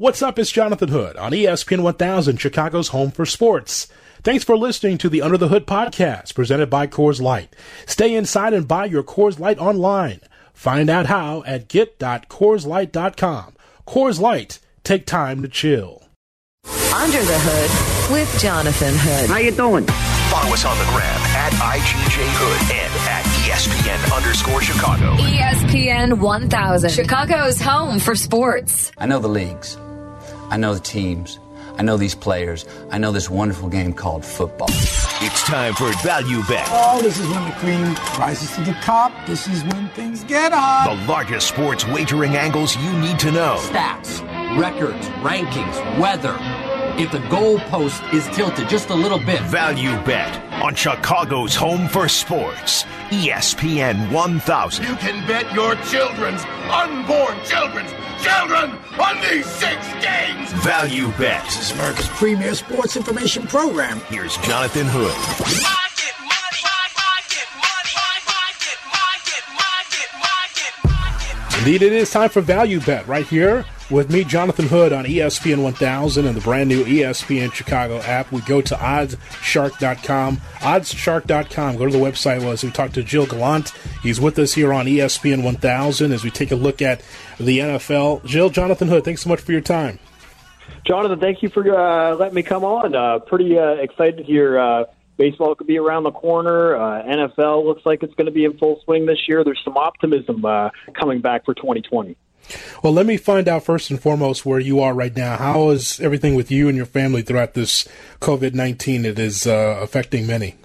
What's up? It's Jonathan Hood on ESPN 1000, Chicago's home for sports. Thanks for listening to the Under the Hood podcast presented by Coors Light. Stay inside and buy your Coors Light online. Find out how at get.coorslight.com. Coors Light, take time to chill. Under the Hood with Jonathan Hood. How you doing? Follow us on the gram at IGJ Hood and at ESPN underscore Chicago. ESPN 1000, Chicago's home for sports. I know the leagues. I know the teams. I know these players. I know this wonderful game called football. It's time for Value Bet, Oh, this is when the cream rises to the top. This is when things get hot. the largest sports wagering angles you need to know. stats, records, rankings, weather. If the goalpost is tilted just a little bit, Value Bet on Chicago's home for sports. ESPN 1000. You can bet your children's unborn children's children on these six games. Value Bet. This is America's premier sports information program. Here's Jonathan Hood. Indeed, it is time for Value Bet right here with me, Jonathan Hood, on ESPN 1000 and the brand new ESPN Chicago app. We go to oddsshark.com. Oddsshark.com. Go to the website as we talk to Jill Gallant. He's with us here on ESPN 1000 as we take a look at the NFL. Jill, Jonathan Hood, thanks so much for your time. Jonathan, thank you for uh, letting me come on. Uh, pretty uh, excited here. Uh, baseball could be around the corner. Uh, NFL looks like it's going to be in full swing this year. There's some optimism uh, coming back for 2020. Well, let me find out first and foremost where you are right now. How is everything with you and your family throughout this COVID 19 that is uh, affecting many?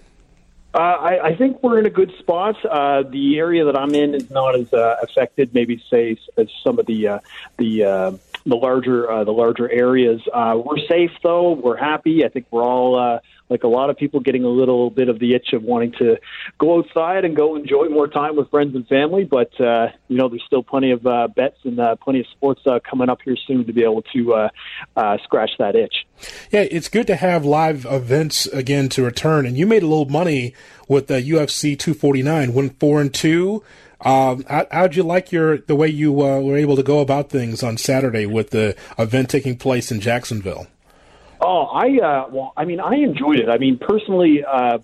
Uh, I, I think we're in a good spot. Uh, the area that I'm in is not as uh, affected, maybe say as some of the uh, the uh, the larger uh, the larger areas. Uh, we're safe though. We're happy. I think we're all uh, like a lot of people getting a little bit of the itch of wanting to go outside and go enjoy more time with friends and family. But uh, you know, there's still plenty of uh, bets and uh, plenty of sports uh, coming up here soon to be able to uh, uh, scratch that itch. Yeah, it's good to have live events again to return. And you made a little money with the UFC 249, went four and two. Um, how, how'd you like your the way you uh, were able to go about things on Saturday with the event taking place in Jacksonville? Oh, I uh, well, I mean, I enjoyed it. I mean, personally, uh,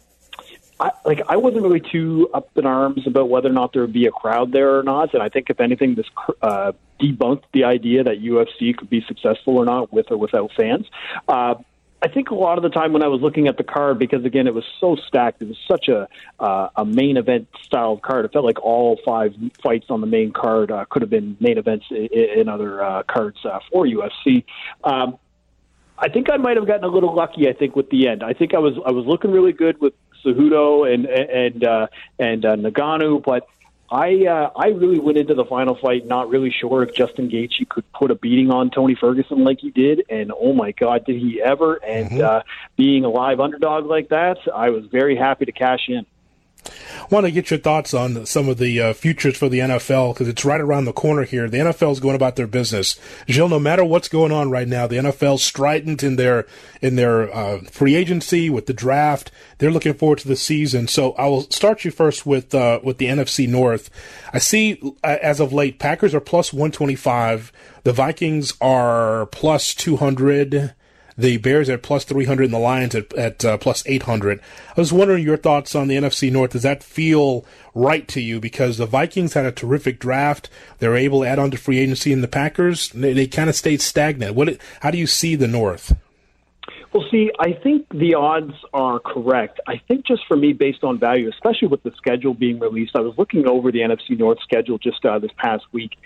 I, like I wasn't really too up in arms about whether or not there would be a crowd there or not. And I think if anything, this uh, debunked the idea that UFC could be successful or not with or without fans. Uh, I think a lot of the time when I was looking at the card, because again it was so stacked, it was such a uh, a main event style card. It felt like all five fights on the main card uh, could have been main events in, in other uh, cards uh, for UFC. Um, I think I might have gotten a little lucky. I think with the end, I think I was I was looking really good with Cejudo and and uh, and uh, Ngannou, but I uh, I really went into the final fight not really sure if Justin Gaethje could put a beating on Tony Ferguson like he did, and oh my God, did he ever! And uh, being a live underdog like that, I was very happy to cash in. I want to get your thoughts on some of the uh, futures for the NFL because it's right around the corner here. The NFL is going about their business. Jill, no matter what's going on right now, the NFL strident in their in their uh, free agency with the draft. They're looking forward to the season. So I will start you first with uh, with the NFC North. I see uh, as of late, Packers are plus one twenty five. The Vikings are plus two hundred the Bears at plus 300 and the Lions at, at uh, plus 800. I was wondering your thoughts on the NFC North. Does that feel right to you? Because the Vikings had a terrific draft. They were able to add on to free agency and the Packers, they, they kind of stayed stagnant. What, how do you see the North? Well, see, I think the odds are correct. I think just for me, based on value, especially with the schedule being released, I was looking over the NFC North schedule just uh, this past week,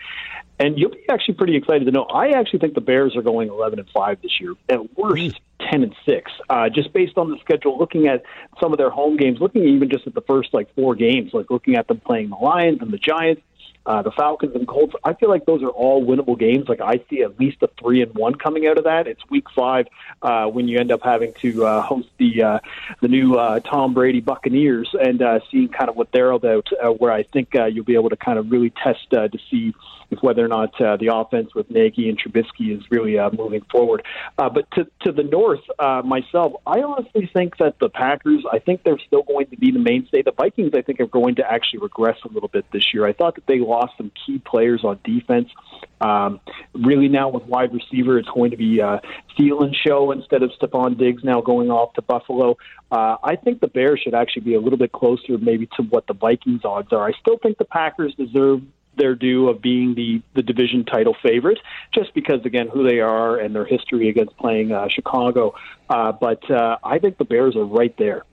and you'll be actually pretty excited to know. I actually think the Bears are going 11 and five this year, at worst 10 and six, uh, just based on the schedule. Looking at some of their home games, looking even just at the first like four games, like looking at them playing the Lions and the Giants uh, the Falcons and Colts. I feel like those are all winnable games. Like I see at least a three and one coming out of that. It's Week Five uh, when you end up having to uh, host the uh, the new uh, Tom Brady Buccaneers and uh, seeing kind of what they're about. Uh, where I think uh, you'll be able to kind of really test uh, to see if whether or not uh, the offense with Nagy and Trubisky is really uh, moving forward. Uh, but to to the north, uh, myself, I honestly think that the Packers. I think they're still going to be the mainstay. The Vikings, I think, are going to actually regress a little bit this year. I thought that they lost some key players on defense. Um, really, now with wide receiver, it's going to be uh, Thielen show instead of Stefon Diggs now going off to Buffalo. Uh, I think the Bears should actually be a little bit closer, maybe to what the Vikings odds are. I still think the Packers deserve their due of being the the division title favorite, just because again who they are and their history against playing uh, Chicago. Uh, but uh, I think the Bears are right there.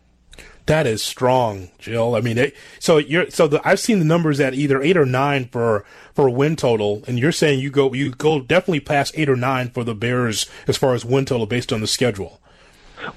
That is strong, Jill. I mean, it, so you're so the, I've seen the numbers at either eight or nine for for win total, and you're saying you go you go definitely past eight or nine for the Bears as far as win total based on the schedule.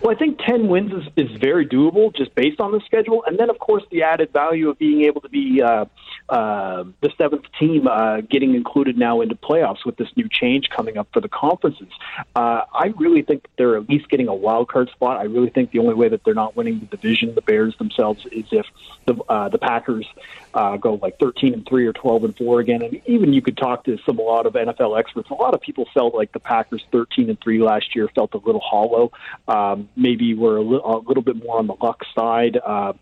Well, I think 10 wins is, is very doable just based on the schedule. And then, of course, the added value of being able to be uh, uh, the seventh team uh, getting included now into playoffs with this new change coming up for the conferences. Uh, I really think they're at least getting a wild card spot. I really think the only way that they're not winning the division, the Bears themselves, is if the, uh, the Packers uh, go like 13 and 3 or 12 and 4 again. And even you could talk to some, a lot of NFL experts. A lot of people felt like the Packers 13 and 3 last year felt a little hollow. Um, maybe we're a, li- a little bit more on the luck side. Uh,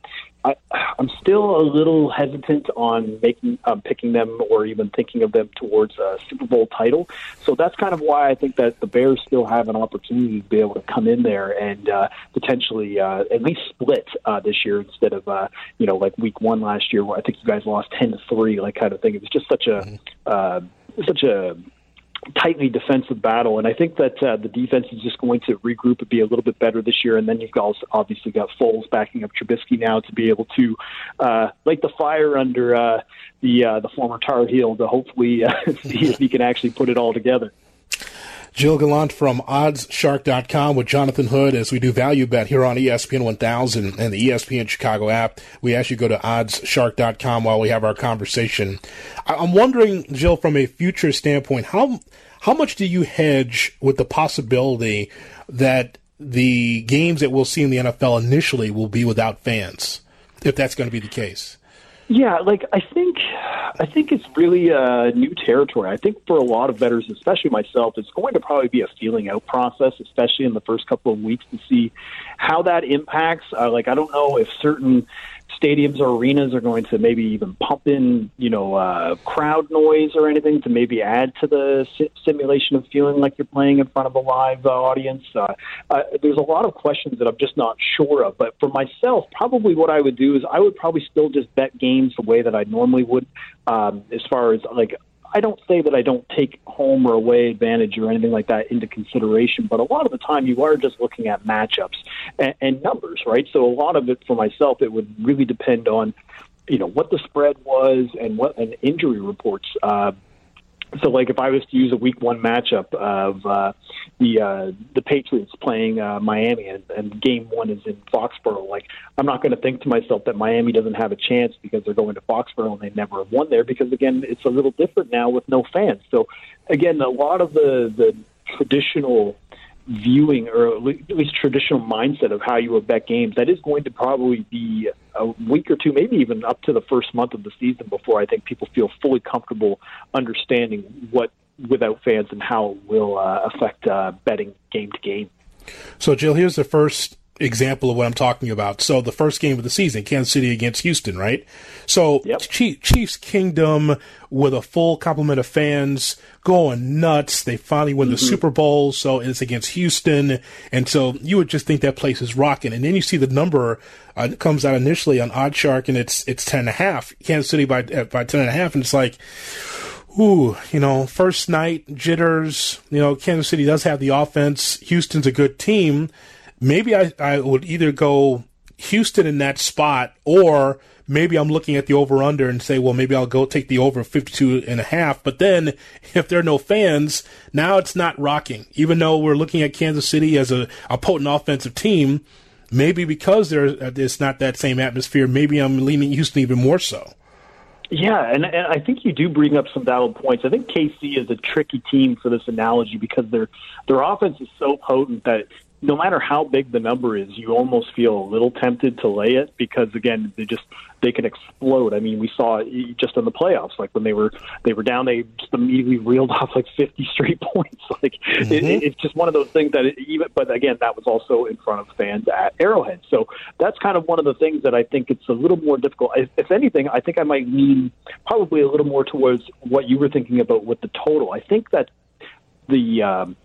I, I'm still a little hesitant on making um, picking them or even thinking of them towards a Super Bowl title. So that's kind of why I think that the Bears still have an opportunity to be able to come in there and uh, potentially uh, at least split uh, this year instead of uh, you know like Week One last year where I think you guys lost ten to three, like kind of thing. It was just such a uh, such a tightly defensive battle, and I think that uh, the defense is just going to regroup and be a little bit better this year. And then you've also obviously got Foles backing up Trubisky now to be able to uh, light the fire under uh, the uh, the former Tar Heel to hopefully uh, see if he can actually put it all together. Jill Gallant from OddsShark.com with Jonathan Hood as we do value bet here on ESPN 1000 and the ESPN Chicago app. We to go to OddsShark.com while we have our conversation. I'm wondering, Jill, from a future standpoint, how how much do you hedge with the possibility that the games that we'll see in the NFL initially will be without fans, if that's going to be the case? Yeah, like I think, I think it's really uh, new territory. I think for a lot of veterans, especially myself, it's going to probably be a feeling out process, especially in the first couple of weeks to see how that impacts. Uh, like I don't know if certain stadiums or arenas are going to maybe even pump in, you know, uh, crowd noise or anything to maybe add to the si- simulation of feeling like you're playing in front of a live uh, audience. Uh, uh, there's a lot of questions that I'm just not sure of. But for myself, probably what I would do is I would probably still just bet games the way that I normally would, um, as far as like I don't say that I don't take home or away advantage or anything like that into consideration, but a lot of the time you are just looking at matchups and, and numbers, right? So a lot of it for myself, it would really depend on, you know, what the spread was and what and injury reports. Uh, so, like, if I was to use a Week One matchup of uh, the uh, the Patriots playing uh, Miami, and, and Game One is in Foxborough, like, I'm not going to think to myself that Miami doesn't have a chance because they're going to Foxborough and they never have won there. Because again, it's a little different now with no fans. So, again, a lot of the the traditional viewing or at least traditional mindset of how you would bet games that is going to probably be a week or two maybe even up to the first month of the season before i think people feel fully comfortable understanding what without fans and how it will uh, affect uh, betting game to game. So, Jill, here's the first example of what I'm talking about. So, the first game of the season, Kansas City against Houston, right? So, Yep. Chief, Chiefs Kingdom with a full complement of fans going nuts. They finally win the Super Bowl, so it's against Houston, and so you would just think that place is rocking. And then you see the number uh, comes out initially on OddsShark, and it's it's ten and a half. Kansas City by uh, by ten and a half, and it's like. Ooh, you know, first night jitters. You know, Kansas City does have the offense. Houston's a good team. Maybe I, I would either go Houston in that spot or maybe I'm looking at the over under and say, well, maybe I'll go take the over 52 and a half. But then if there are no fans, now it's not rocking. Even though we're looking at Kansas City as a, a potent offensive team, maybe because there it's not that same atmosphere, maybe I'm leaning Houston even more so. Yeah, and, and I think you do bring up some valid points. I think KC is a tricky team for this analogy because their their offense is so potent that no matter how big the number is, you almost feel a little tempted to lay it because again, they just they can explode. I mean, we saw it just in the playoffs, like when they were they were down, they just immediately reeled off like 50 straight points. Like it, it, it's just one of those things that it, even, but again, that was also in front of fans at Arrowhead. So that's kind of one of the things that I think it's a little more difficult. If, if anything, I think I might lean probably a little more towards what you were thinking about with the total. I think that the um,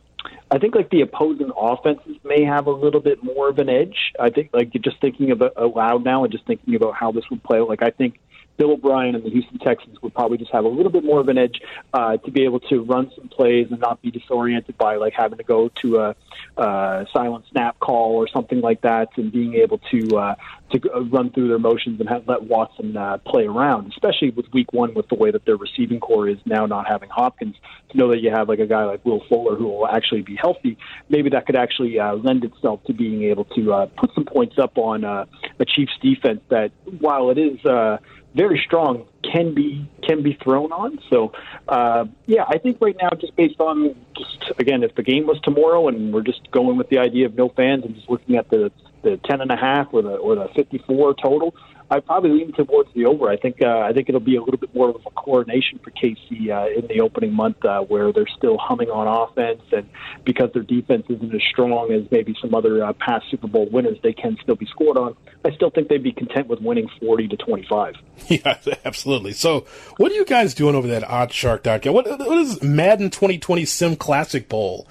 I think like the opposing offenses may have a little bit more of an edge. I think like just thinking about uh, aloud now and just thinking about how this would play. Like I think Bill O'Brien and the Houston Texans would probably just have a little bit more of an edge uh, to be able to run some plays and not be disoriented by like having to go to a, a silent snap call or something like that, and being able to uh, to run through their motions and have, let Watson uh, play around, especially with Week One with the way that their receiving corps is now not having Hopkins. To know that you have like a guy like Will Fuller who will actually be healthy, maybe that could actually uh, lend itself to being able to uh, put some points up on uh, a Chiefs defense that, while it is. Uh, very strong can be can be thrown on. So uh, yeah, I think right now, just based on just again, if the game was tomorrow and we're just going with the idea of no fans and just looking at the the ten and a half or the or the fifty four total, I probably lean towards the over. I think uh, I think it'll be a little bit more of a coronation for KC uh, in the opening month, uh, where they're still humming on offense, and because their defense isn't as strong as maybe some other uh, past Super Bowl winners, they can still be scored on. I still think they'd be content with winning forty to twenty five. Yeah, absolutely. So, what are you guys doing over at OddsShark.com? What, what is Madden 2020 Sim Classic Bowl?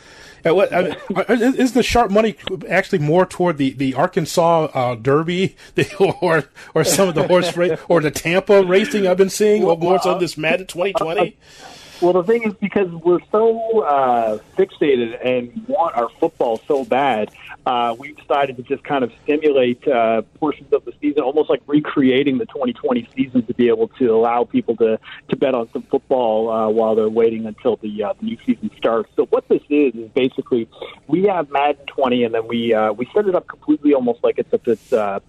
What, I is is the sharp money actually more toward the, the Arkansas uh, Derby or or some of the horse race or the Tampa racing I've been seeing or more so this Madden 2020? Well, the thing is, because we're so uh, fixated and want our football so bad, uh, we decided to just kind of stimulate uh, portions of the season, almost like recreating the 2020 season to be able to allow people to, to bet on some football uh, while they're waiting until the, uh, the new season starts. So what this is is basically we have Madden 20, and then we uh, we set it up completely almost like it's a this. Uh,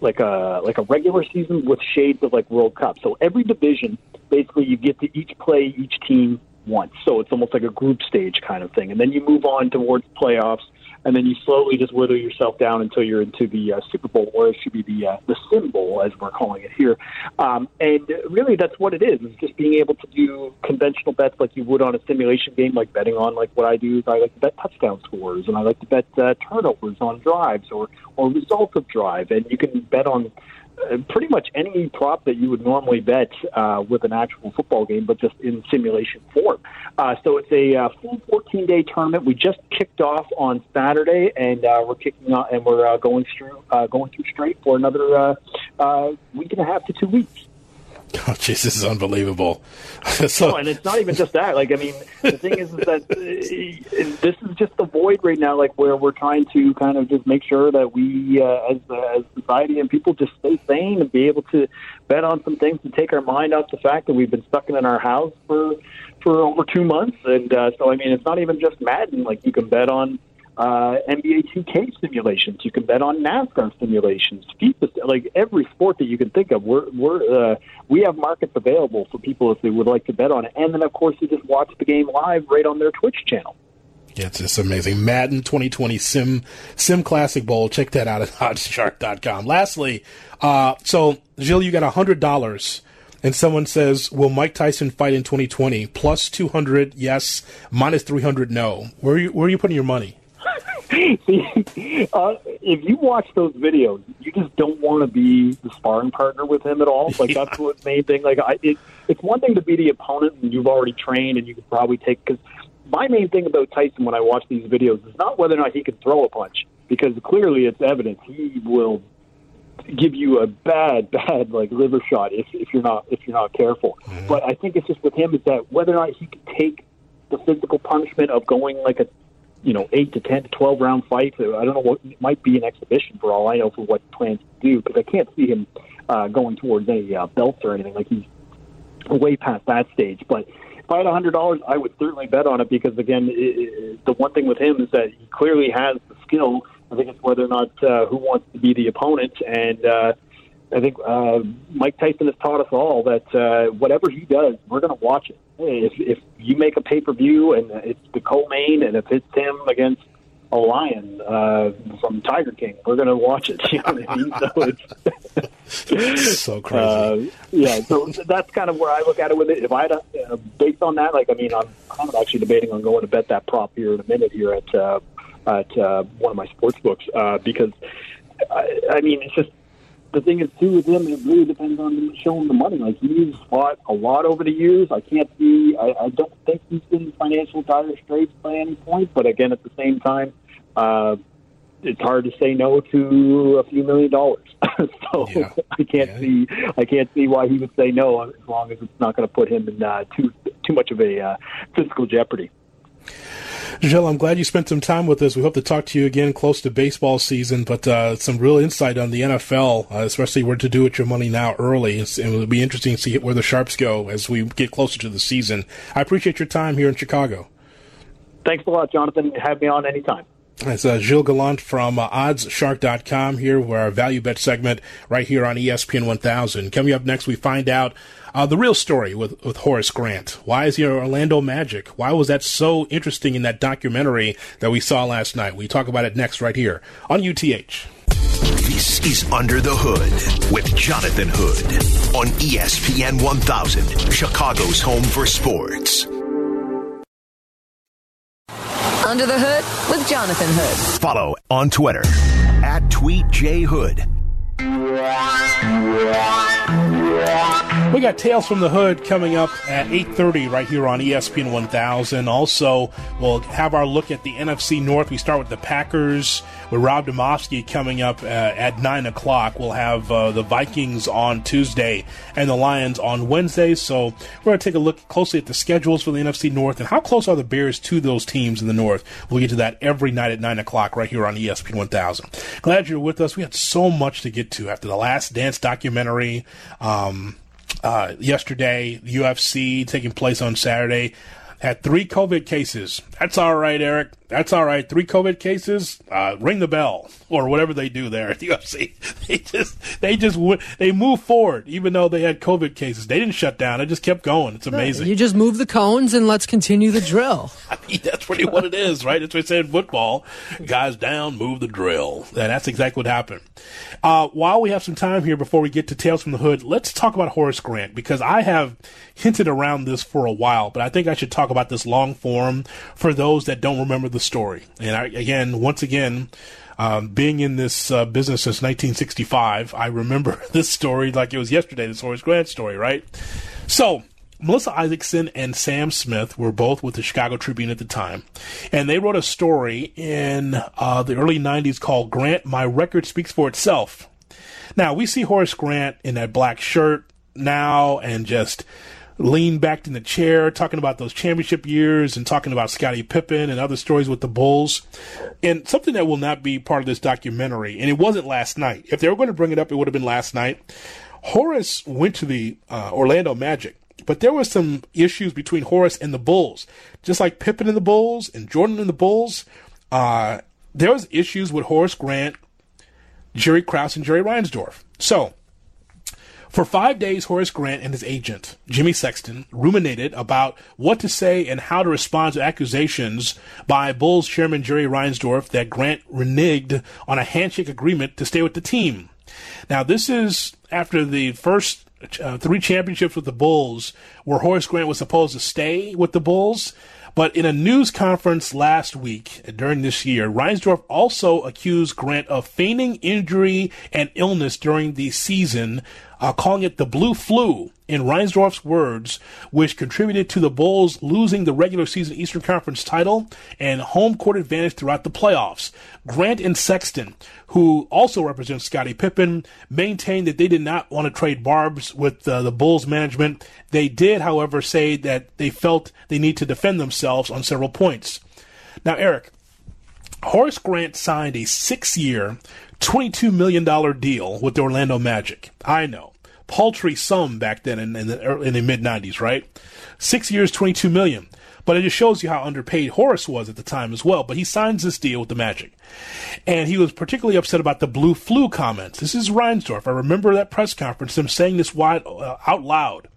like a like a regular season with shades of like World Cup. So every division, basically, you get to each play each team once. So it's almost like a group stage kind of thing, and then you move on towards playoffs, and then you slowly just whittle yourself down until you're into the uh, Super Bowl, or it should be the uh, the Sim Bowl as we're calling it here. Um, and really, that's what it is: is just being able to do conventional bets like you would on a simulation game, like betting on like what I do I like to bet touchdown scores, and I like to bet uh, turnovers on drives or or results of drive, and you can bet on pretty much any prop that you would normally bet uh, with an actual football game, but just in simulation form. Uh, so it's a uh, full 14 day tournament. We just kicked off on Saturday, and uh, we're kicking off, and we're uh, going through uh, going through straight for another uh, uh, week and a half to two weeks. Oh, jeez, this is unbelievable. so, No, and it's not even just that. Like, I mean, the thing is, is that uh, this is just the void right now, like where we're trying to kind of just make sure that we, uh, as as society and people, just stay sane and be able to bet on some things to take our mind off the fact that we've been stuck in our house for for over two months. And uh, so, I mean, it's not even just Madden. Like, you can bet on uh, NBA 2K simulations. You can bet on NASCAR simulations. FIFA, like every sport that you can think of, we're we're uh, we have markets available for people if they would like to bet on it. And then, of course, you just watch the game live right on their Twitch channel. Yeah, it's just amazing. Madden 2020 Sim Sim Classic Bowl. Check that out at oddshark.com. Lastly, uh, so Jill, you got hundred dollars, and someone says, "Will Mike Tyson fight in 2020?" Plus 200, yes. Minus 300, no. Where are you Where are you putting your money? See, uh, if you watch those videos, you just don't want to be the sparring partner with him at all. Like that's what main thing. Like I, it, it's one thing to be the opponent and you've already trained and you can probably take. Because my main thing about Tyson when I watch these videos is not whether or not he can throw a punch, because clearly it's evident he will give you a bad, bad like liver shot if if you're not if you're not careful. But I think it's just with him is that whether or not he can take the physical punishment of going like a you know eight to ten to twelve round fight. I don't know what it might be an exhibition for all I know for what he plans to do because I can't see him uh, going towards any uh, belts or anything like he's way past that stage. But if I had a hundred dollars, I would certainly bet on it because again, i i the one thing with him is that he clearly has the skill. I think it's whether or not uh, who wants to be the opponent and. Uh, I think uh, Mike Tyson has taught us all that uh, whatever he does, we're going to watch it. If, if you make a pay per view and it's the co-main, and if it's him against a lion uh, from Tiger King. We're going to watch it. You know what I mean? So it's so crazy. uh, yeah, so that's kind of where I look at it with it. If I had a, uh, based on that, like I mean, I'm of actually debating on going to bet that prop here in a minute here at uh, at uh, one of my sports books uh, because I, I mean, it's just the thing is too with him. It really depends on showing the money. Like he's fought a lot over the years. I can't see. I, I don't think he's in financial dire straits by any point. But again, at the same time. Uh, it's hard to say no to a few million dollars. so Yeah. I can't Yeah. see I can't see why he would say no as long as it's not going to put him in uh, too too much of a uh, physical jeopardy. Jill, I'm glad you spent some time with us. We hope to talk to you again close to baseball season, but uh, some real insight on the NFL, uh, especially where to do with your money now early. It's, it will be interesting to see where the Sharps go as we get closer to the season. I appreciate your time here in Chicago. Thanks a lot, Jonathan. Have me on anytime. It's uh, Gilles Gallant from uh, OddsShark.com here, where our value bet segment right here on ESPN 1000. Coming up next, we find out uh, the real story with, with Horace Grant. Why is he an Orlando Magic? Why was that so interesting in that documentary that we saw last night? We talk about it next right here on UTH. This is Under the Hood with Jonathan Hood on ESPN 1000, Chicago's home for sports. Under the Hood with Jonathan Hood. Follow on Twitter at TweetJHood. We got Tales from the Hood coming up at 8.30 right here on ESPN 1000. Also, we'll have our look at the NFC North. We start with the Packers with Rob Demovsky coming up uh, at 9 o'clock. We'll have uh, the Vikings on Tuesday and the Lions on Wednesday. So we're going to take a look closely at the schedules for the NFC North and how close are the Bears to those teams in the North. We'll get to that every night at 9 o'clock right here on ESPN 1000. Glad you're with us. We had so much to get to after the Last Dance documentary. Um, uh, yesterday, UFC taking place on Saturday, had three COVID cases. That's all right, Eric. That's all right. Three COVID cases. Uh, ring the bell or whatever they do there at the UFC. They just they just they move forward even though they had COVID cases. They didn't shut down. It just kept going. It's amazing. You just move the cones and let's continue the drill. I mean, that's really what it is, right? That's what they say in football. Guys down, move the drill. And that's exactly what happened. Uh, while we have some time here before we get to Tales from the Hood, let's talk about Horace Grant because I have hinted around this for a while, but I think I should talk about this long form for those that don't remember the story. And I, again, once again, um, being in this uh, business since 1965, I remember this story like it was yesterday, this Horace Grant story, right? So, Melissa Isaacson and Sam Smith were both with the Chicago Tribune at the time, and they wrote a story in uh, the early 90s called Grant, My Record Speaks for Itself. Now, we see Horace Grant in that black shirt now and just lean back in the chair talking about those championship years and talking about Scottie Pippen and other stories with the Bulls. And something that will not be part of this documentary, and it wasn't last night. If they were going to bring it up, it would have been last night. Horace went to the uh, Orlando Magic, but there were some issues between Horace and the Bulls. Just like Pippen and the Bulls and Jordan and the Bulls, uh, there was issues with Horace Grant, Jerry Krause, and Jerry Reinsdorf. So, for five days, Horace Grant and his agent, Jimmy Sexton, ruminated about what to say and how to respond to accusations by Bulls chairman Jerry Reinsdorf that Grant reneged on a handshake agreement to stay with the team. Now, this is after the first uh, three championships with the Bulls, where Horace Grant was supposed to stay with the Bulls. But in a news conference last week during this year, Reinsdorf also accused Grant of feigning injury and illness during the season, uh, calling it the blue flu, in Reinsdorf's words, which contributed to the Bulls losing the regular season Eastern Conference title and home court advantage throughout the playoffs. Grant and Sexton, who also represent Scottie Pippen, maintained that they did not want to trade Barbs with uh, the Bulls management. They did, however, say that they felt they need to defend themselves on several points. Now, Eric, Horace Grant signed a six year, $22 million deal with the Orlando Magic. I know. Paltry sum back then in, in the, early- in the mid 90s, right? Six years, 22 million. But it just shows you how underpaid Horace was at the time as well. But he signs this deal with the Magic. And he was particularly upset about the blue flu comments. This is Reinsdorf. I remember that press conference, him saying this wide, uh, out loud.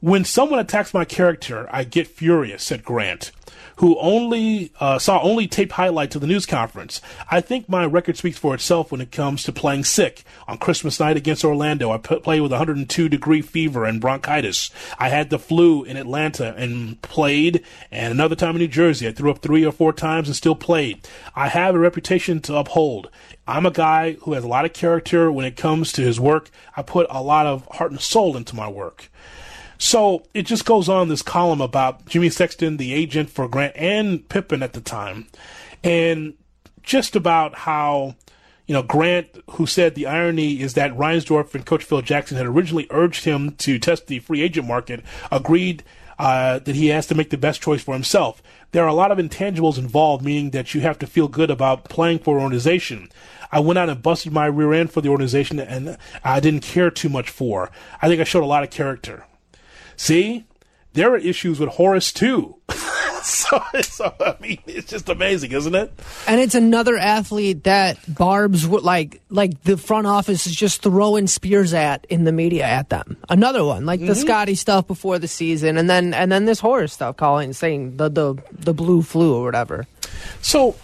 When someone attacks my character, I get furious, said Grant, who only uh, saw only taped highlights of the news conference. I think my record speaks for itself when it comes to playing sick. On Christmas night against Orlando, I p- played with 102 degree fever and bronchitis. I had the flu in Atlanta and played, and another time in New Jersey, I threw up three or four times and still played. I have a reputation to uphold. I'm a guy who has a lot of character when it comes to his work. I put a lot of heart and soul into my work. So it just goes on this column about Jimmy Sexton, the agent for Grant and Pippen at the time, and just about how, you know, Grant, who said the irony is that Reinsdorf and Coach Phil Jackson had originally urged him to test the free agent market, agreed uh, that he has to make the best choice for himself. There are a lot of intangibles involved, meaning that you have to feel good about playing for an organization. I went out and busted my rear end for the organization, and I didn't care too much for. I think I showed a lot of character. See, there are issues with Horace too. so, so, I mean, it's just amazing, isn't it? And it's another athlete that Barb's like, like the front office is just throwing spears at in the media at them. Another one, like the mm-hmm. Scottie stuff before the season, and then and then this horror stuff, calling saying the the the blue flu or whatever. So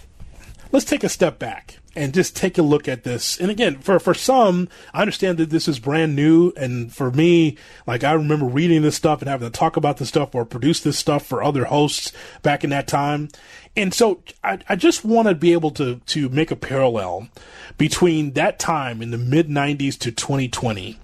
let's take a step back and just take a look at this. And again, for for some, I understand that this is brand new, and for me, like I remember reading this stuff and having to talk about this stuff or produce this stuff for other hosts back in that time. And so I, I just want to be able to to make a parallel between that time in the mid '90s to 2020,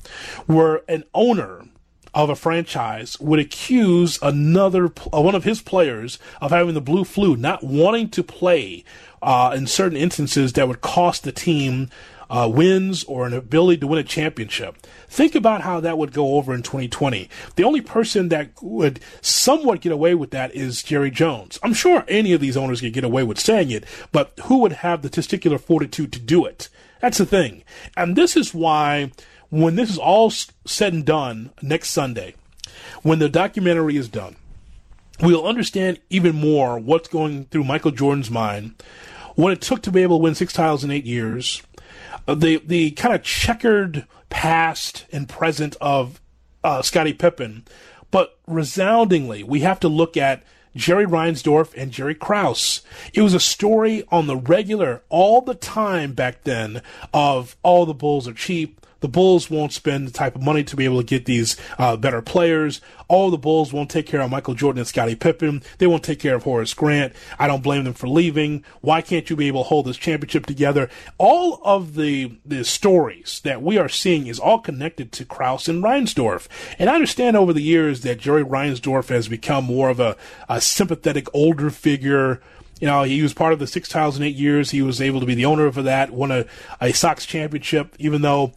where an owner of a franchise would accuse another one of his players of having the blue flu, not wanting to play uh, in certain instances that would cost the team uh, wins or an ability to win a championship. Think about how that would go over in 2020. The only person that would somewhat get away with that is Jerry Jones. I'm sure any of these owners could get away with saying it, but who would have the testicular fortitude to do it? That's the thing. And this is why when this is all said and done next Sunday, when the documentary is done, we'll understand even more what's going through Michael Jordan's mind, what it took to be able to win six titles in eight years, uh, the the kind of checkered past and present of uh, Scottie Pippen, but resoundingly, we have to look at Jerry Reinsdorf and Jerry Krause. It was a story on the regular, all the time back then of all the Bulls are cheap. The Bulls won't spend the type of money to be able to get these uh, better players. All the Bulls won't take care of Michael Jordan and Scottie Pippen. They won't take care of Horace Grant. I don't blame them for leaving. Why can't you be able to hold this championship together? All of the the stories that we are seeing is all connected to Krause and Reinsdorf. And I understand over the years that Jerry Reinsdorf has become more of a, a sympathetic older figure. You know, he was part of the six titles in eight years. He was able to be the owner of that, won a, a Sox championship, even though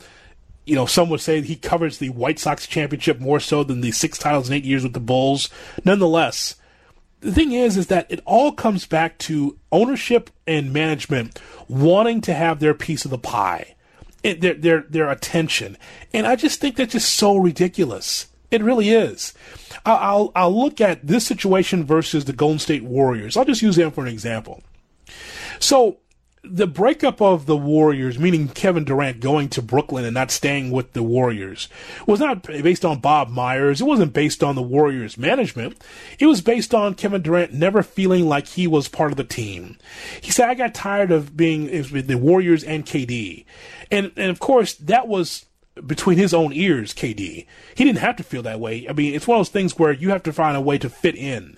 you know, some would say he covers the White Sox championship more so than the six titles in eight years with the Bulls. Nonetheless, the thing is, is that it all comes back to ownership and management wanting to have their piece of the pie, it, their their their attention, and I just think that's just so ridiculous. It really is. I'll, I'll I'll look at this situation versus the Golden State Warriors. I'll just use them for an example. So the breakup of the Warriors, meaning Kevin Durant going to Brooklyn and not staying with the Warriors, was not based on Bob Myers. It wasn't based on the Warriors management. It was based on Kevin Durant never feeling like he was part of the team. He said, I got tired of being with the Warriors and KD. And, and of course, that was between his own ears, KD. He didn't have to feel that way. I mean, it's one of those things where you have to find a way to fit in.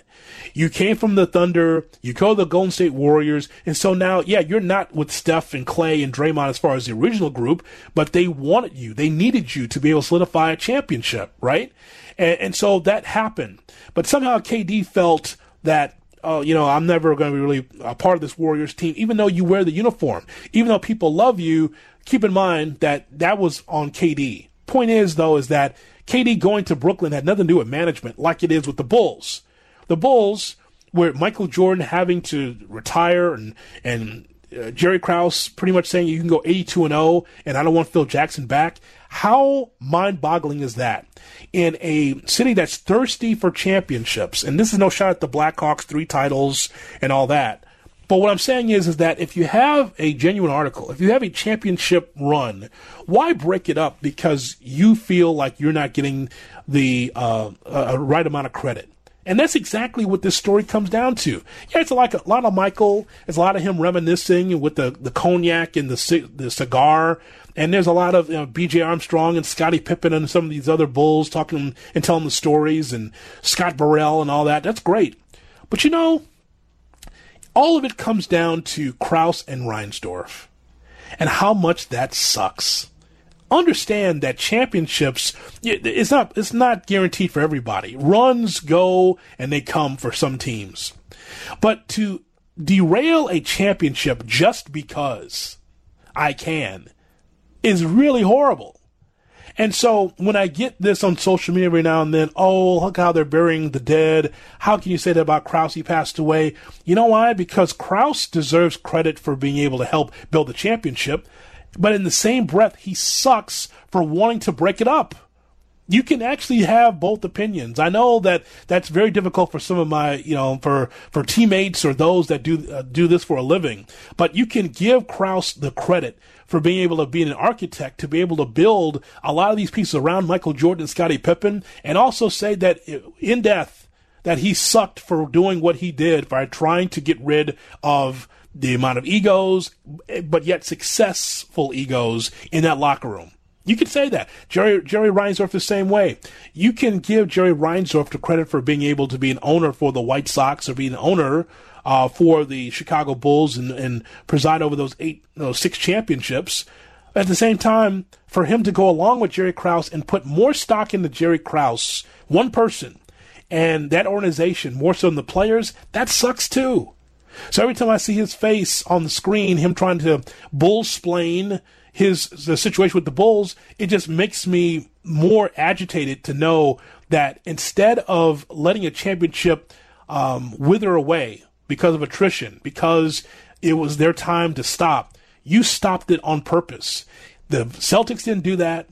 You came from the Thunder, you go to the Golden State Warriors, and so now, yeah, you're not with Steph and Clay and Draymond as far as the original group, but they wanted you. They needed you to be able to solidify a championship, right? And, and so that happened. But somehow KD felt that oh, you know, I'm never going to be really a part of this Warriors team, even though you wear the uniform, even though people love you. Keep in mind that that was on KD. Point is, though, is that KD going to Brooklyn had nothing to do with management, like it is with the Bulls. The Bulls, where Michael Jordan having to retire and and uh, Jerry Krause pretty much saying you can go 82 and 0 and I don't want Phil Jackson back. How mind-boggling is that? In a city that's thirsty for championships, and this is no shot at the Blackhawks, three titles and all that. But what I'm saying is, is that if you have a genuine article, if you have a championship run, why break it up because you feel like you're not getting the uh, uh, right amount of credit? And that's exactly what this story comes down to. Yeah, it's like a lot of Michael. It's a lot of him reminiscing with the, the cognac and the the cigar. And there's a lot of you know, B.J. Armstrong and Scottie Pippen and some of these other bulls talking and telling the stories and Scott Burrell and all that. That's great. But you know, all of it comes down to Krause and Reinsdorf and how much that sucks. Understand that championships it's not it's not guaranteed for everybody. Runs go and they come for some teams. But to derail a championship just because I can is really horrible. And so when I get this on social media every now and then, oh, look how they're burying the dead. How can you say that about Krause? He passed away. You know why? Because Krause deserves credit for being able to help build the championship. But in the same breath, he sucks for wanting to break it up. You can actually have both opinions. I know that that's very difficult for some of my, you know, for for teammates or those that do uh, do this for a living. But you can give Krause the credit for being able to be an architect, to be able to build a lot of these pieces around Michael Jordan and Scottie Pippen, and also say that in death that he sucked for doing what he did by trying to get rid of the amount of egos, but yet successful egos in that locker room. You could say that. Jerry Jerry Reinsdorf the same way. You can give Jerry Reinsdorf the credit for being able to be an owner for the White Sox or be an owner uh, for the Chicago Bulls and, and preside over those eight, those six championships. At the same time, for him to go along with Jerry Krause and put more stock into Jerry Krause, one person, and that organization more so than the players, that sucks too. So every time I see his face on the screen, him trying to bull splain his the situation with the Bulls, it just makes me more agitated to know that instead of letting a championship um, wither away because of attrition, because it was their time to stop, you stopped it on purpose. The Celtics didn't do that.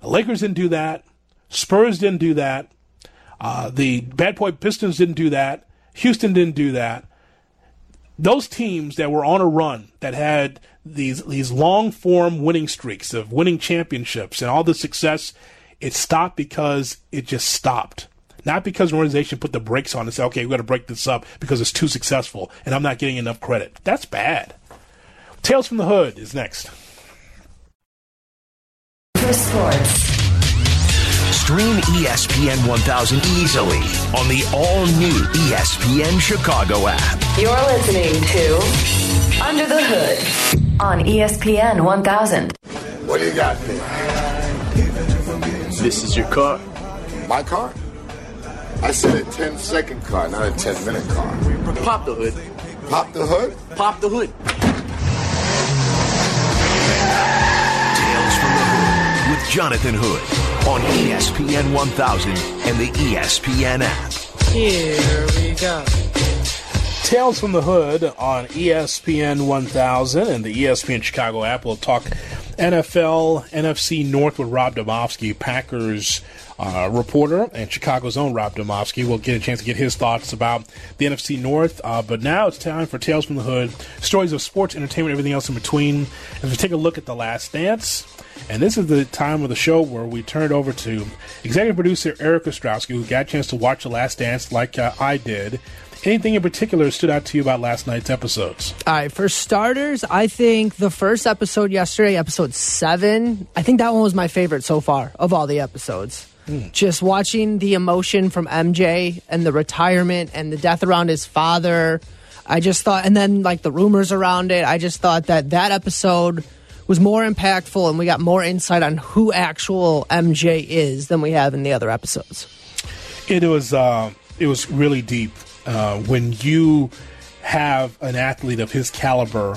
The Lakers didn't do that. Spurs didn't do that. Uh, the Bad Boy Pistons didn't do that. Houston didn't do that those teams that were on a run that had these these long form winning streaks of winning championships and all the success, it stopped because it just stopped. Not because an organization put the brakes on and said, okay, we're going to break this up because it's too successful and I'm not getting enough credit. That's bad. Tales from the Hood is next. For sports. Stream ESPN 1000 easily on the all new ESPN Chicago app. You're listening to Under the Hood on ESPN 1000. What do you got there? This is your car. My car? I said a 10 second car, not a 10 minute car. Pop the hood. Pop the hood? Pop the hood. Tales from the Hood with Jonathan Hood on ESPN 1000 and the ESPN app. Here we go. Tales from the Hood on ESPN 1000 and the ESPN Chicago app. We'll talk NFL, NFC North with Rob Demovsky, Packers uh, reporter, and Chicago's own Rob Demovsky. We'll get a chance to get his thoughts about the NFC North. Uh, but now it's time for Tales from the Hood, stories of sports, entertainment, everything else in between. As we take a look at The Last Dance. And this is the time of the show where we turn it over to executive producer Eric Ostrowski, who got a chance to watch The Last Dance like uh, I did. Anything in particular stood out to you about last night's episodes? All right, for starters, I think the first episode yesterday, episode seven, I think that one was my favorite so far of all the episodes. Just watching the emotion from MJ and the retirement and the death around his father. I just thought, and then like the rumors around it, I just thought that that episode was more impactful and we got more insight on who actual MJ is than we have in the other episodes. It was uh, it was really deep uh, when you have an athlete of his caliber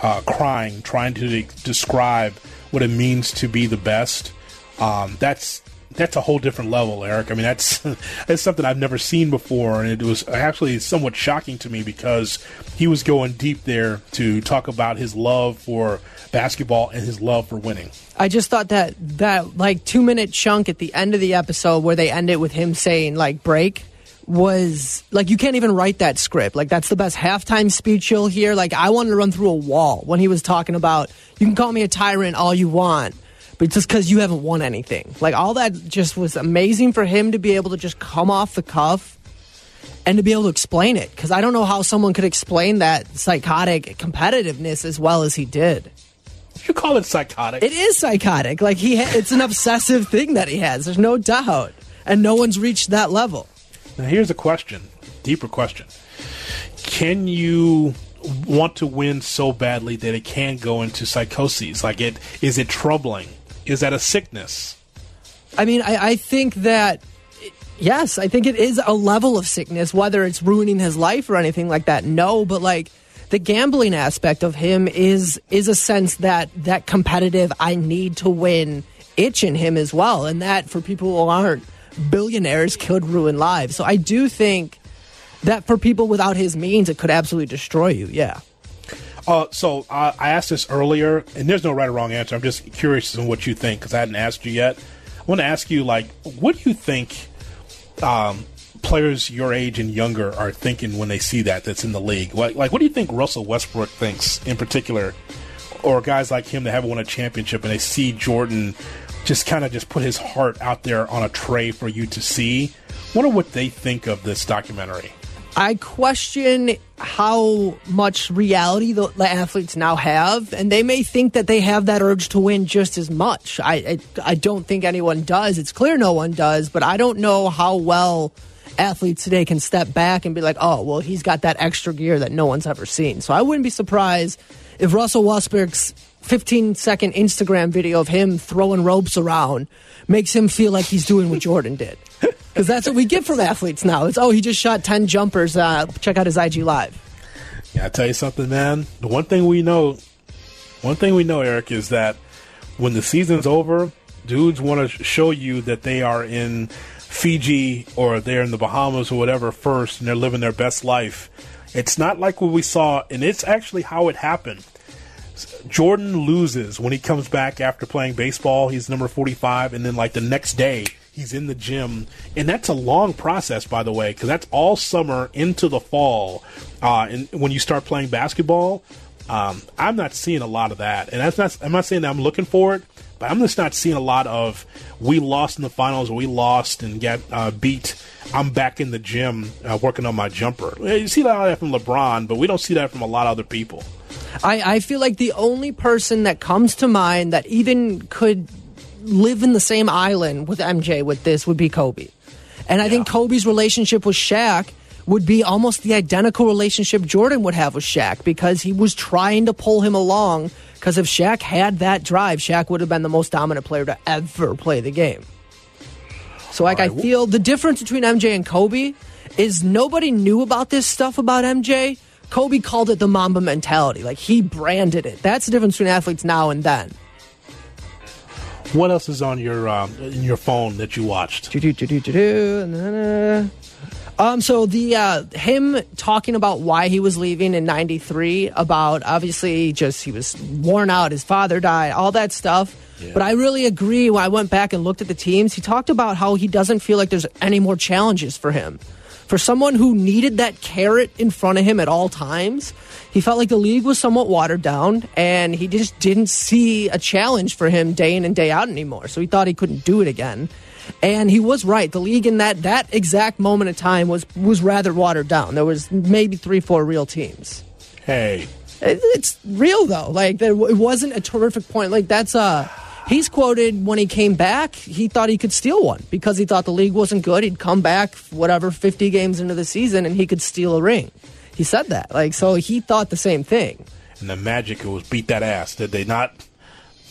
uh, crying, trying to de- describe what it means to be the best. Um, that's that's a whole different level, Eric. I mean, that's that's something I've never seen before, and it was actually somewhat shocking to me because he was going deep there to talk about his love for basketball and his love for winning. I just thought that that like two minute chunk at the end of the episode where they end it with him saying like break was like you can't even write that script. Like that's the best halftime speech you'll hear. Like I wanted to run through a wall when he was talking about you can call me a tyrant all you want, but just because you haven't won anything. Like all that just was amazing for him to be able to just come off the cuff and to be able to explain it because I don't know how someone could explain that psychotic competitiveness as well as he did. You call it psychotic? It is psychotic. Like he, ha- it's an obsessive thing that he has. There's no doubt, and no one's reached that level. Now, here's a question, deeper question. Can you want to win so badly that it can go into psychoses? Like, it is it troubling? Is that a sickness? I mean, I, I think that yes, I think it is a level of sickness. Whether it's ruining his life or anything like that, no. But like the gambling aspect of him is is a sense that that competitive I need to win itch in him as well, and that for people who aren't billionaires could ruin lives. So I do think that for people without his means, it could absolutely destroy you. Yeah. Uh, so uh, I asked this earlier, and there's no right or wrong answer. I'm just curious on what you think because I hadn't asked you yet. I want to ask you, like, what do you think um, players your age and younger are thinking when they see that that's in the league? Like, like, what do you think Russell Westbrook thinks in particular, or guys like him that haven't won a championship and they see Jordan just kind of just put his heart out there on a tray for you to see? Wonder what they think of this documentary. I question how much reality the, the athletes now have, and they may think that they have that urge to win just as much. I, I I don't think anyone does. It's clear no one does, but I don't know how well athletes today can step back and be like, oh, well, he's got that extra gear that no one's ever seen. So I wouldn't be surprised if Russell Westbrook's 15 second Instagram video of him throwing ropes around makes him feel like he's doing what Jordan did. Because that's what we get from athletes now. It's, oh, he just shot 10 jumpers. Uh, check out his IG Live. Yeah, I tell you something, man. The one thing we know, one thing we know, Eric, is that when the season's over, dudes want to show you that they are in Fiji or they're in the Bahamas or whatever first, and they're living their best life. It's not like what we saw, and it's actually how it happened. Jordan loses when he comes back after playing baseball. He's number 45, and then like the next day, he's in the gym. And that's a long process, by the way, because that's all summer into the fall. Uh, and when you start playing basketball, um, I'm not seeing a lot of that. And that's not, I'm not saying that I'm looking for it, but I'm just not seeing a lot of we lost in the finals, we lost and get uh, beat. I'm back in the gym uh, working on my jumper. You see that from LeBron, but we don't see that from a lot of other people. I, I feel like the only person that comes to mind that even could live in the same island with MJ with this would be Kobe. And I think Kobe's relationship with Shaq would be almost the identical relationship Jordan would have with Shaq because he was trying to pull him along. Because if Shaq had that drive, Shaq would have been the most dominant player to ever play the game. So, like, I feel the difference between MJ and Kobe is nobody knew about this stuff about MJ. Kobe called it the Mamba mentality. Like, he branded it. That's the difference between athletes now and then. What else is on your um, in your phone that you watched? Um, so the uh, him talking about why he was leaving in '93, about obviously just he was worn out, his father died, all that stuff. But I really agree. When I went back and looked at the teams, he talked about how he doesn't feel like there's any more challenges for him. For someone who needed that carrot in front of him at all times, he felt like the league was somewhat watered down, and he just didn't see a challenge for him day in and day out anymore. So he thought he couldn't do it again. And he was right. The league in that that exact moment of time was was rather watered down. There was maybe three, four real teams. Hey, It- It's real though. Like there, it wasn't a terrific point. Like that's uh He's quoted when he came back, he thought he could steal one because he thought the league wasn't good. He'd come back, whatever, 50 games into the season, and he could steal a ring. He said that. Like, so he thought the same thing. and the Magic was beat that ass. Did they not?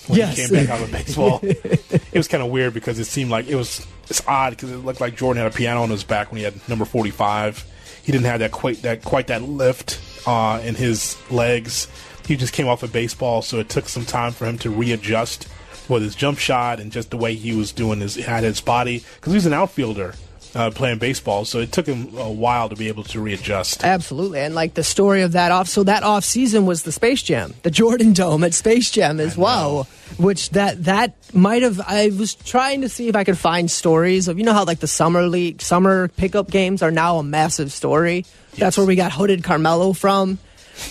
When Yes. he came back out of baseball, it was kind of weird because it seemed like it was. It's odd because it looked like Jordan had a piano on his back when he had number forty-five. He didn't have that quite that quite that lift uh, in his legs. He just came off of baseball, so it took some time for him to readjust with his jump shot and just the way he was doing his had his body because he was an outfielder uh, playing baseball. So it took him a while to be able to readjust. Absolutely. And like the story of that off so that off season was the Space Jam, the Jordan Dome at Space Jam as well. Which that that might have I was trying to see if I could find stories of you know how like the summer league summer pickup games are now a massive story. That's where we got hooded Carmelo from.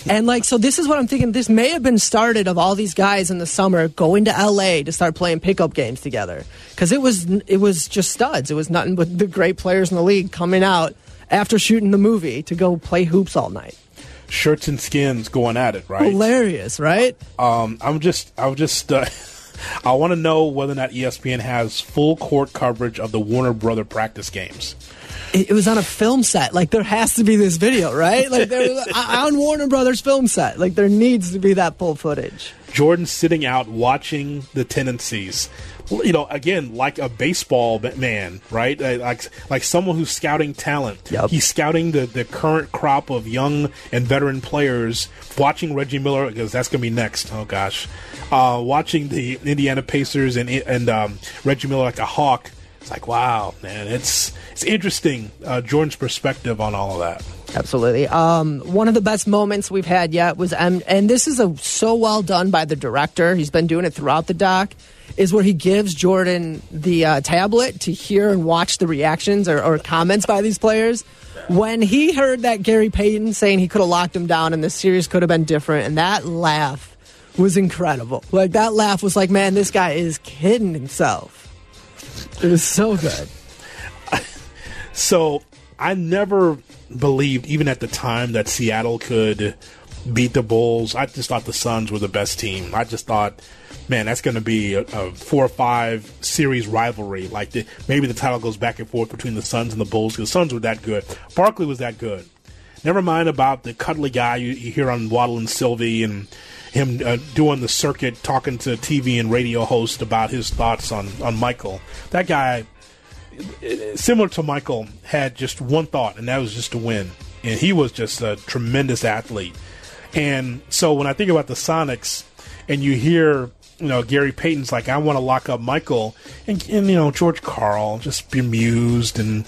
And like so this is what I'm thinking this may have been started of all these guys in the summer going to LA to start playing pickup games together cuz it was it was just studs. It was nothing but the great players in the league coming out after shooting the movie to go play hoops all night. Shirts and skins going at it, right? Hilarious, right? Um, I'm just, I'm just, uh, I want to know whether or not ESPN has full court coverage of the Warner Brother practice games. It, it was on a film set. Like there has to be this video, right? Like there was, on Warner Brothers film set. Like there needs to be that full footage. Jordan sitting out watching the tendencies. You know, again, like a baseball man, right? Uh, Like like someone who's scouting talent. Yep. He's scouting the, the current crop of young and veteran players. Watching Reggie Miller because that's going to be next. Oh gosh, uh, watching the Indiana Pacers and and um, Reggie Miller like a hawk. It's like wow, man. It's it's interesting. Uh, Jordan's perspective on all of that. Absolutely. Um, one of the best moments we've had yet was, um, and this is a, so well done by the director. He's been doing it throughout the doc. Is where he gives Jordan the uh, tablet to hear and watch the reactions or, or comments by these players. When he heard that Gary Payton saying he could have locked him down and the series could have been different, and that laugh was incredible. Like that laugh was like, man, this guy is kidding himself. It was so good. So I never believed, even at the time, that Seattle could beat the Bulls. I just thought the Suns were the best team. I just thought, man, that's going to be a, a four or five series rivalry. Like the, maybe the title goes back and forth between the Suns and the Bulls because the Suns were that good. Barkley was that good. Never mind about the cuddly guy you, you hear on Waddle and Silvy and him uh, doing the circuit, talking to TV and radio hosts about his thoughts on, on Michael. That guy, similar to Michael, had just one thought, and that was just to win. And he was just a tremendous athlete. And so when I think about the Sonics, and you hear, you know, Gary Payton's like, I want to lock up Michael, and, and you know, George Karl just bemused, and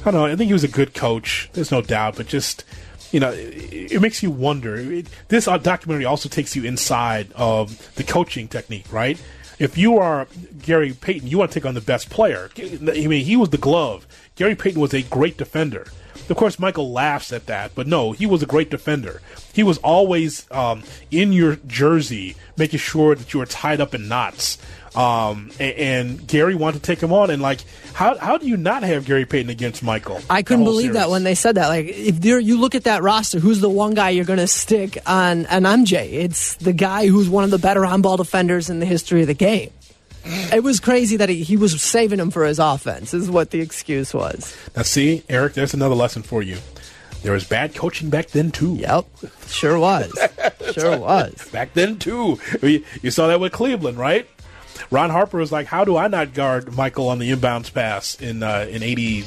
I don't know. I think he was a good coach. There's no doubt, but just. You know, it, it makes you wonder. It, this uh, documentary also takes you inside of the coaching technique, right? if you are Gary Payton, you want to take on the best player. I mean, he was the glove. Gary Payton was a great defender. Of course, Michael laughs at that, but no, he was a great defender. He was always um, in your jersey, making sure that you were tied up in knots. Um, and, and Gary wanted to take him on, and like, how how do you not have Gary Payton against Michael? I couldn't believe that when they said that. Like, if you look at that roster, who's the one guy you're going to stick on an MJ? It's the guy who's one of the better on-ball defenders in the history of the game. It was crazy that he, he was saving him for his offense. Is what the excuse was. Now, see, Eric, there's another lesson for you. There was bad coaching back then too. Yep, sure was, sure was. back then too. You you saw that with Cleveland, right? Ron Harper was like, "How do I not guard Michael on the inbounds pass in uh, in eighty,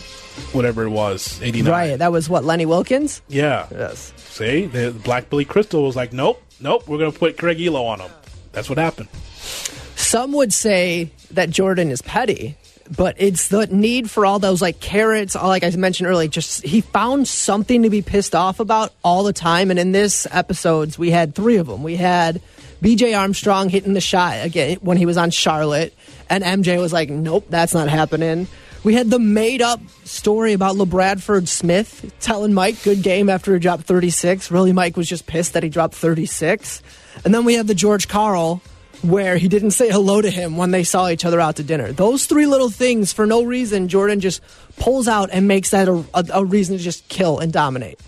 whatever it was, eighty nine? Right, that was what Lenny Wilkens. Yeah. Yes. See, the Black Billy Crystal was like, "Nope, nope, we're going to put Craig Ehlo on him." That's what happened. Some would say that Jordan is petty, but it's the need for all those like carrots, like I mentioned earlier. Just he found something to be pissed off about all the time. And in this episodes, we had three of them. We had B.J. Armstrong hitting the shot again when he was on Charlotte, and MJ was like, "Nope, that's not happening." We had the made up story about LaBradford Smith telling Mike good game after he dropped 36. Really, Mike was just pissed that he dropped 36. And then we have the George Karl where he didn't say hello to him when they saw each other out to dinner. Those three little things, for no reason, Jordan just pulls out and makes that a, a, a reason to just kill and dominate.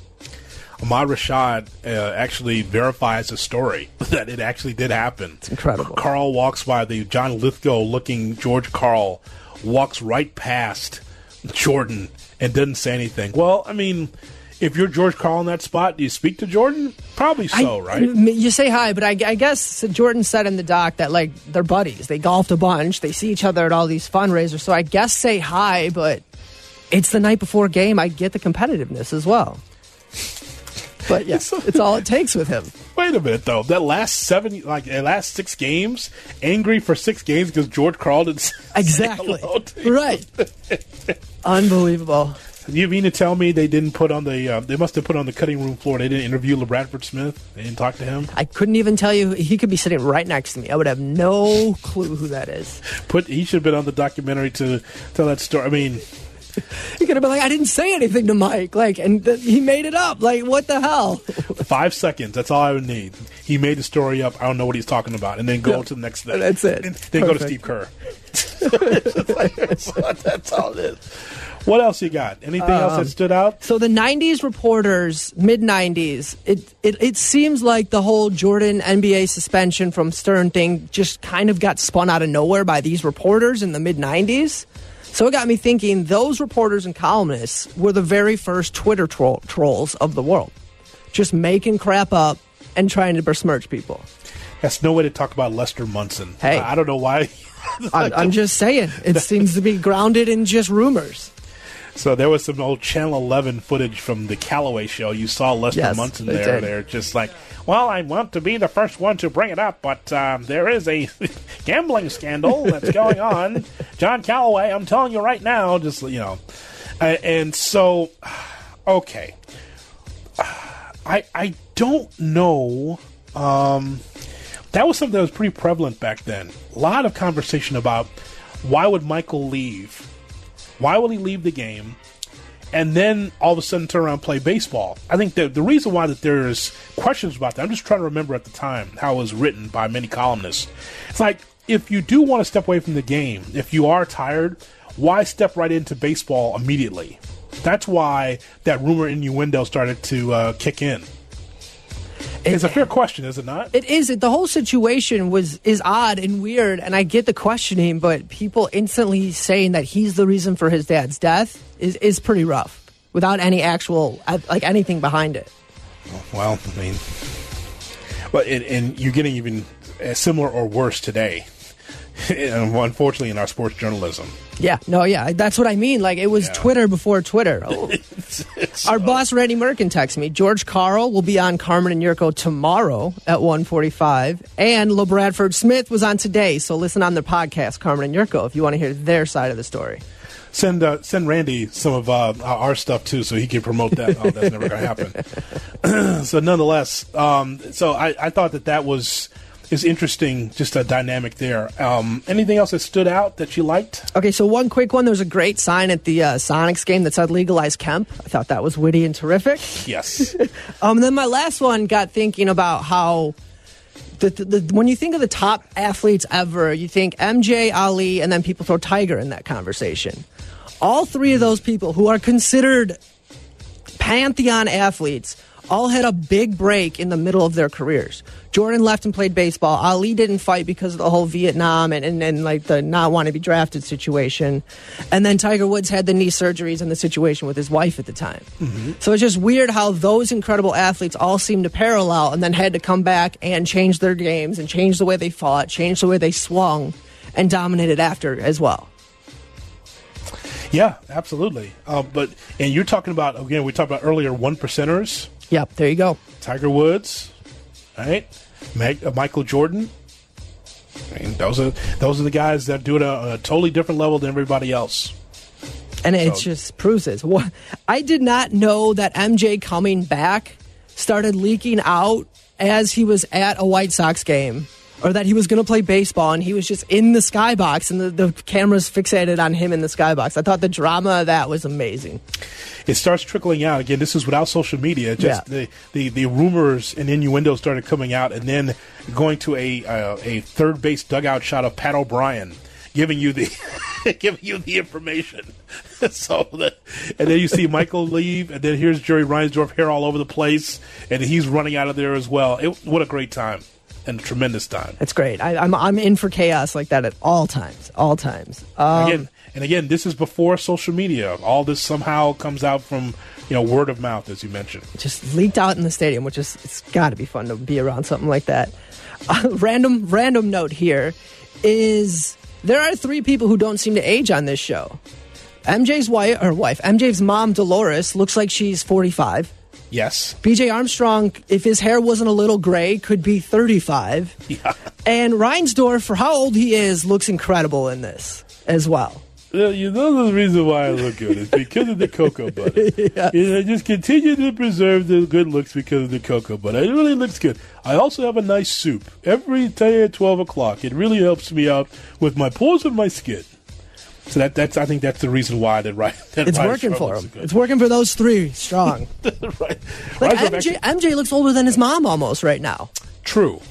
Ahmad Rashad uh, actually verifies the story that it actually did happen. It's incredible. Karl walks by the John Lithgow looking George Karl walks right past Jordan and doesn't say anything. Well, I mean, if you're George Karl in that spot, do you speak to Jordan? Probably so, I- right? You say hi, but I, I guess Jordan said in the doc that like they're buddies. They golfed a bunch. They see each other at all these fundraisers. So I guess say hi, but it's the night before game. I get the competitiveness as well. But yeah, it's all it takes with him. Wait a minute, though. That last seven, like the last six games, angry for six games because George Karl didn't Exactly. Right. Unbelievable. You mean to tell me they didn't put on the? Uh, they must have put on the cutting room floor. They didn't interview LaBradford Smith. They didn't talk to him. I couldn't even tell you. He could be sitting right next to me. I would have no clue who that is. Put he should have been on the documentary to tell that story. I mean, He could have been like, I didn't say anything to Mike. Like, and th- he made it up. Like, what the hell? five seconds. That's all I would need. He made the story up. I don't know what he's talking about, and then go to the next thing. That's it. Then, then go to Steve Kerr. Like, that's all it is. What else you got? Anything else Um, that stood out? So the '90s reporters, mid '90s, it, it it seems like the whole Jordan NBA suspension from Stern thing just kind of got spun out of nowhere by these reporters in the mid '90s. So it got me thinking. Those reporters and columnists were the very first Twitter troll, trolls of the world, just making crap up and trying to besmirch people. That's no way to talk about Lester Munson. Hey. I don't know why. I'm, I'm just saying, it seems to be grounded in just rumors. So there was some old Channel 11 footage from the Callaway show. You saw Lester Yes, Munson there. did. They're just like, well, I want to be the first one to bring it up, but um, there is a gambling scandal that's going on. John Callaway, I'm telling you right now, just you know, uh, and so okay, I I don't know. Um, that was something that was pretty prevalent back then. A lot of conversation about why would Michael leave why will he leave the game and then all of a sudden turn around and play baseball? I think the, the reason why that there's questions about that, I'm just trying to remember at the time how it was written by many columnists. It's like, if you do want to step away from the game, if you are tired, why step right into baseball immediately? That's why that rumor innuendo started to uh, kick in. It's a fair question, is it not? It is. The whole situation was is odd and weird, and I get the questioning, but people instantly saying that he's the reason for his dad's death is is pretty rough, without any actual uh, like anything behind it. Well, I mean, but and, and you're getting even uh, similar or worse today. Unfortunately, in our sports journalism, Yeah, no, yeah, that's what I mean. Like it was Yeah. Twitter before Twitter. Oh. Our boss Randy Merkin texts me. George Karl will be on Carmen and Yurko tomorrow at 1:45, and LaBradford Smith was on today. So listen on their podcast, Carmen and Yurko, if you want to hear their side of the story. send uh, send Randy some of uh, our stuff too, so he can promote that. oh, that's never going to happen. so, nonetheless, um, so I, I thought that that was is interesting, just a dynamic there. Um, anything else that stood out that you liked? Okay, so one quick one. There was a great sign at the uh, Sonics game that said legalize Kemp. I thought that was witty and terrific. Yes. Um, then my last one got thinking about how the, the, the when you think of the top athletes ever, you think MJ, Ali, and then people throw Tiger in that conversation. All three of those people who are considered pantheon athletes all had a big break in the middle of their careers. Jordan left and played baseball. Ali didn't fight because of the whole Vietnam and, and, and like the not want to be drafted situation. And then Tiger Woods had the knee surgeries and the situation with his wife at the time. So it's just weird how those incredible athletes all seem to parallel and then had to come back and change their games and change the way they fought, change the way they swung, and dominated after as well. yeah, absolutely. Uh, but and you're talking about again, we talked about earlier one percenters. Yep, there you go. Tiger Woods, right? Meg, uh, Michael Jordan. I mean, those are those are the guys that do it a totally different level than everybody else. And it So- just proves this. What I did not know that MJ coming back started leaking out as he was at a White Sox game, or that he was going to play baseball and he was just in the skybox and the, the cameras fixated on him in the skybox. I thought the drama of that was amazing. It starts trickling out again. This is without social media. Just Yeah. the, the, the rumors and innuendo started coming out, and then going to a uh, a third base dugout shot of Pat O'Brien giving you the giving you the information. so that, and then you see Michael leave, and then here's Jerry Reinsdorf hair all over the place, and he's running out of there as well. It, what a great time and a tremendous time. It's great. I, I'm I'm in for chaos like that at all times, all times. Um, again, and again, this is before social media. All this somehow comes out from you know word of mouth, as you mentioned. just leaked out in the stadium, which is it's got to be fun to be around something like that. Uh, random random note here is there are three people who don't seem to age on this show. MJ's wife or wife, MJ's mom Dolores looks like she's 45. Yes. BJ Armstrong, if his hair wasn't a little gray, could be 35. Yeah. And Reinsdorf, for how old he is, looks incredible in this as well. You know the reason why I look good is because of the cocoa butter. And I just continue to preserve the good looks because of the cocoa butter. It really looks good. I also have a nice soup every day at twelve o'clock. It really helps me out with my pores and my skin. So that that's I think that's the reason why that right. That It's working for him. It's working for those three strong. right. Like MJ, actually- MJ looks older than his mom almost right now. True.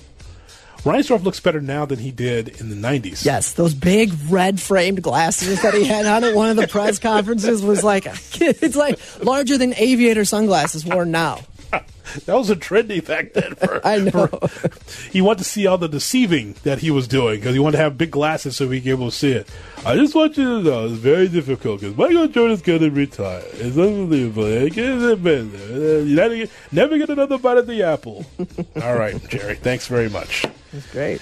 Reinsdorf looks better now than he did in the 90s. Yes, those big red framed glasses that he had on at one of the press conferences was like it's like larger than aviator sunglasses worn now. That was a trendy back then. For, I know. for- he wanted to see all the deceiving that he was doing because he wanted to have big glasses so he could be able to see it. I just want you to know it's very difficult because Michael Jordan's going to retire. It's unbelievable. It uh, better. Never get, never get another bite of the apple. all right, Jerry. Thanks very much. That's great.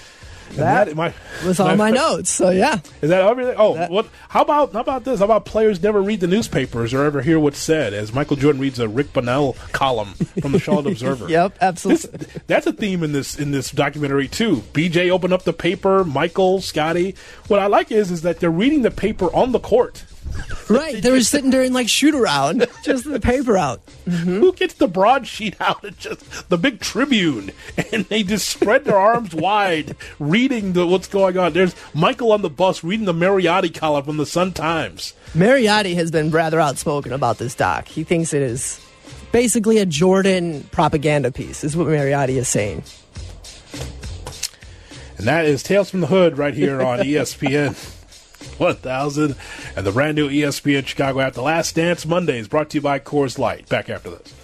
And That my, was on my notes. So yeah, Is that everything? Oh, what? How about how about this? How about players never read the newspapers or ever hear what's said? As Michael Jordan reads a Rick Bonnell column from the Charlotte Observer. Yep, absolutely. This- that's a theme in this in this documentary too. BJ opened up the paper. Michael, Scottie. What I like is is that they're reading the paper on the court. right. They were sitting there during like shoot around, just the paper out. Mm-hmm. Who gets the broadsheet out? It's just the big Tribune, and they just spread their arms wide, reading the, what's going on. There's Michael on the bus reading the Mariotti column from the Sun Times. Mariotti has been rather outspoken about this doc. He thinks it is basically a Jordan propaganda piece, is what Mariotti is saying. And that is Tales from the Hood right here on ESPN 1000 and the brand new ESPN Chicago app. The Last Dance Mondays brought to you by Coors Light. Back after this.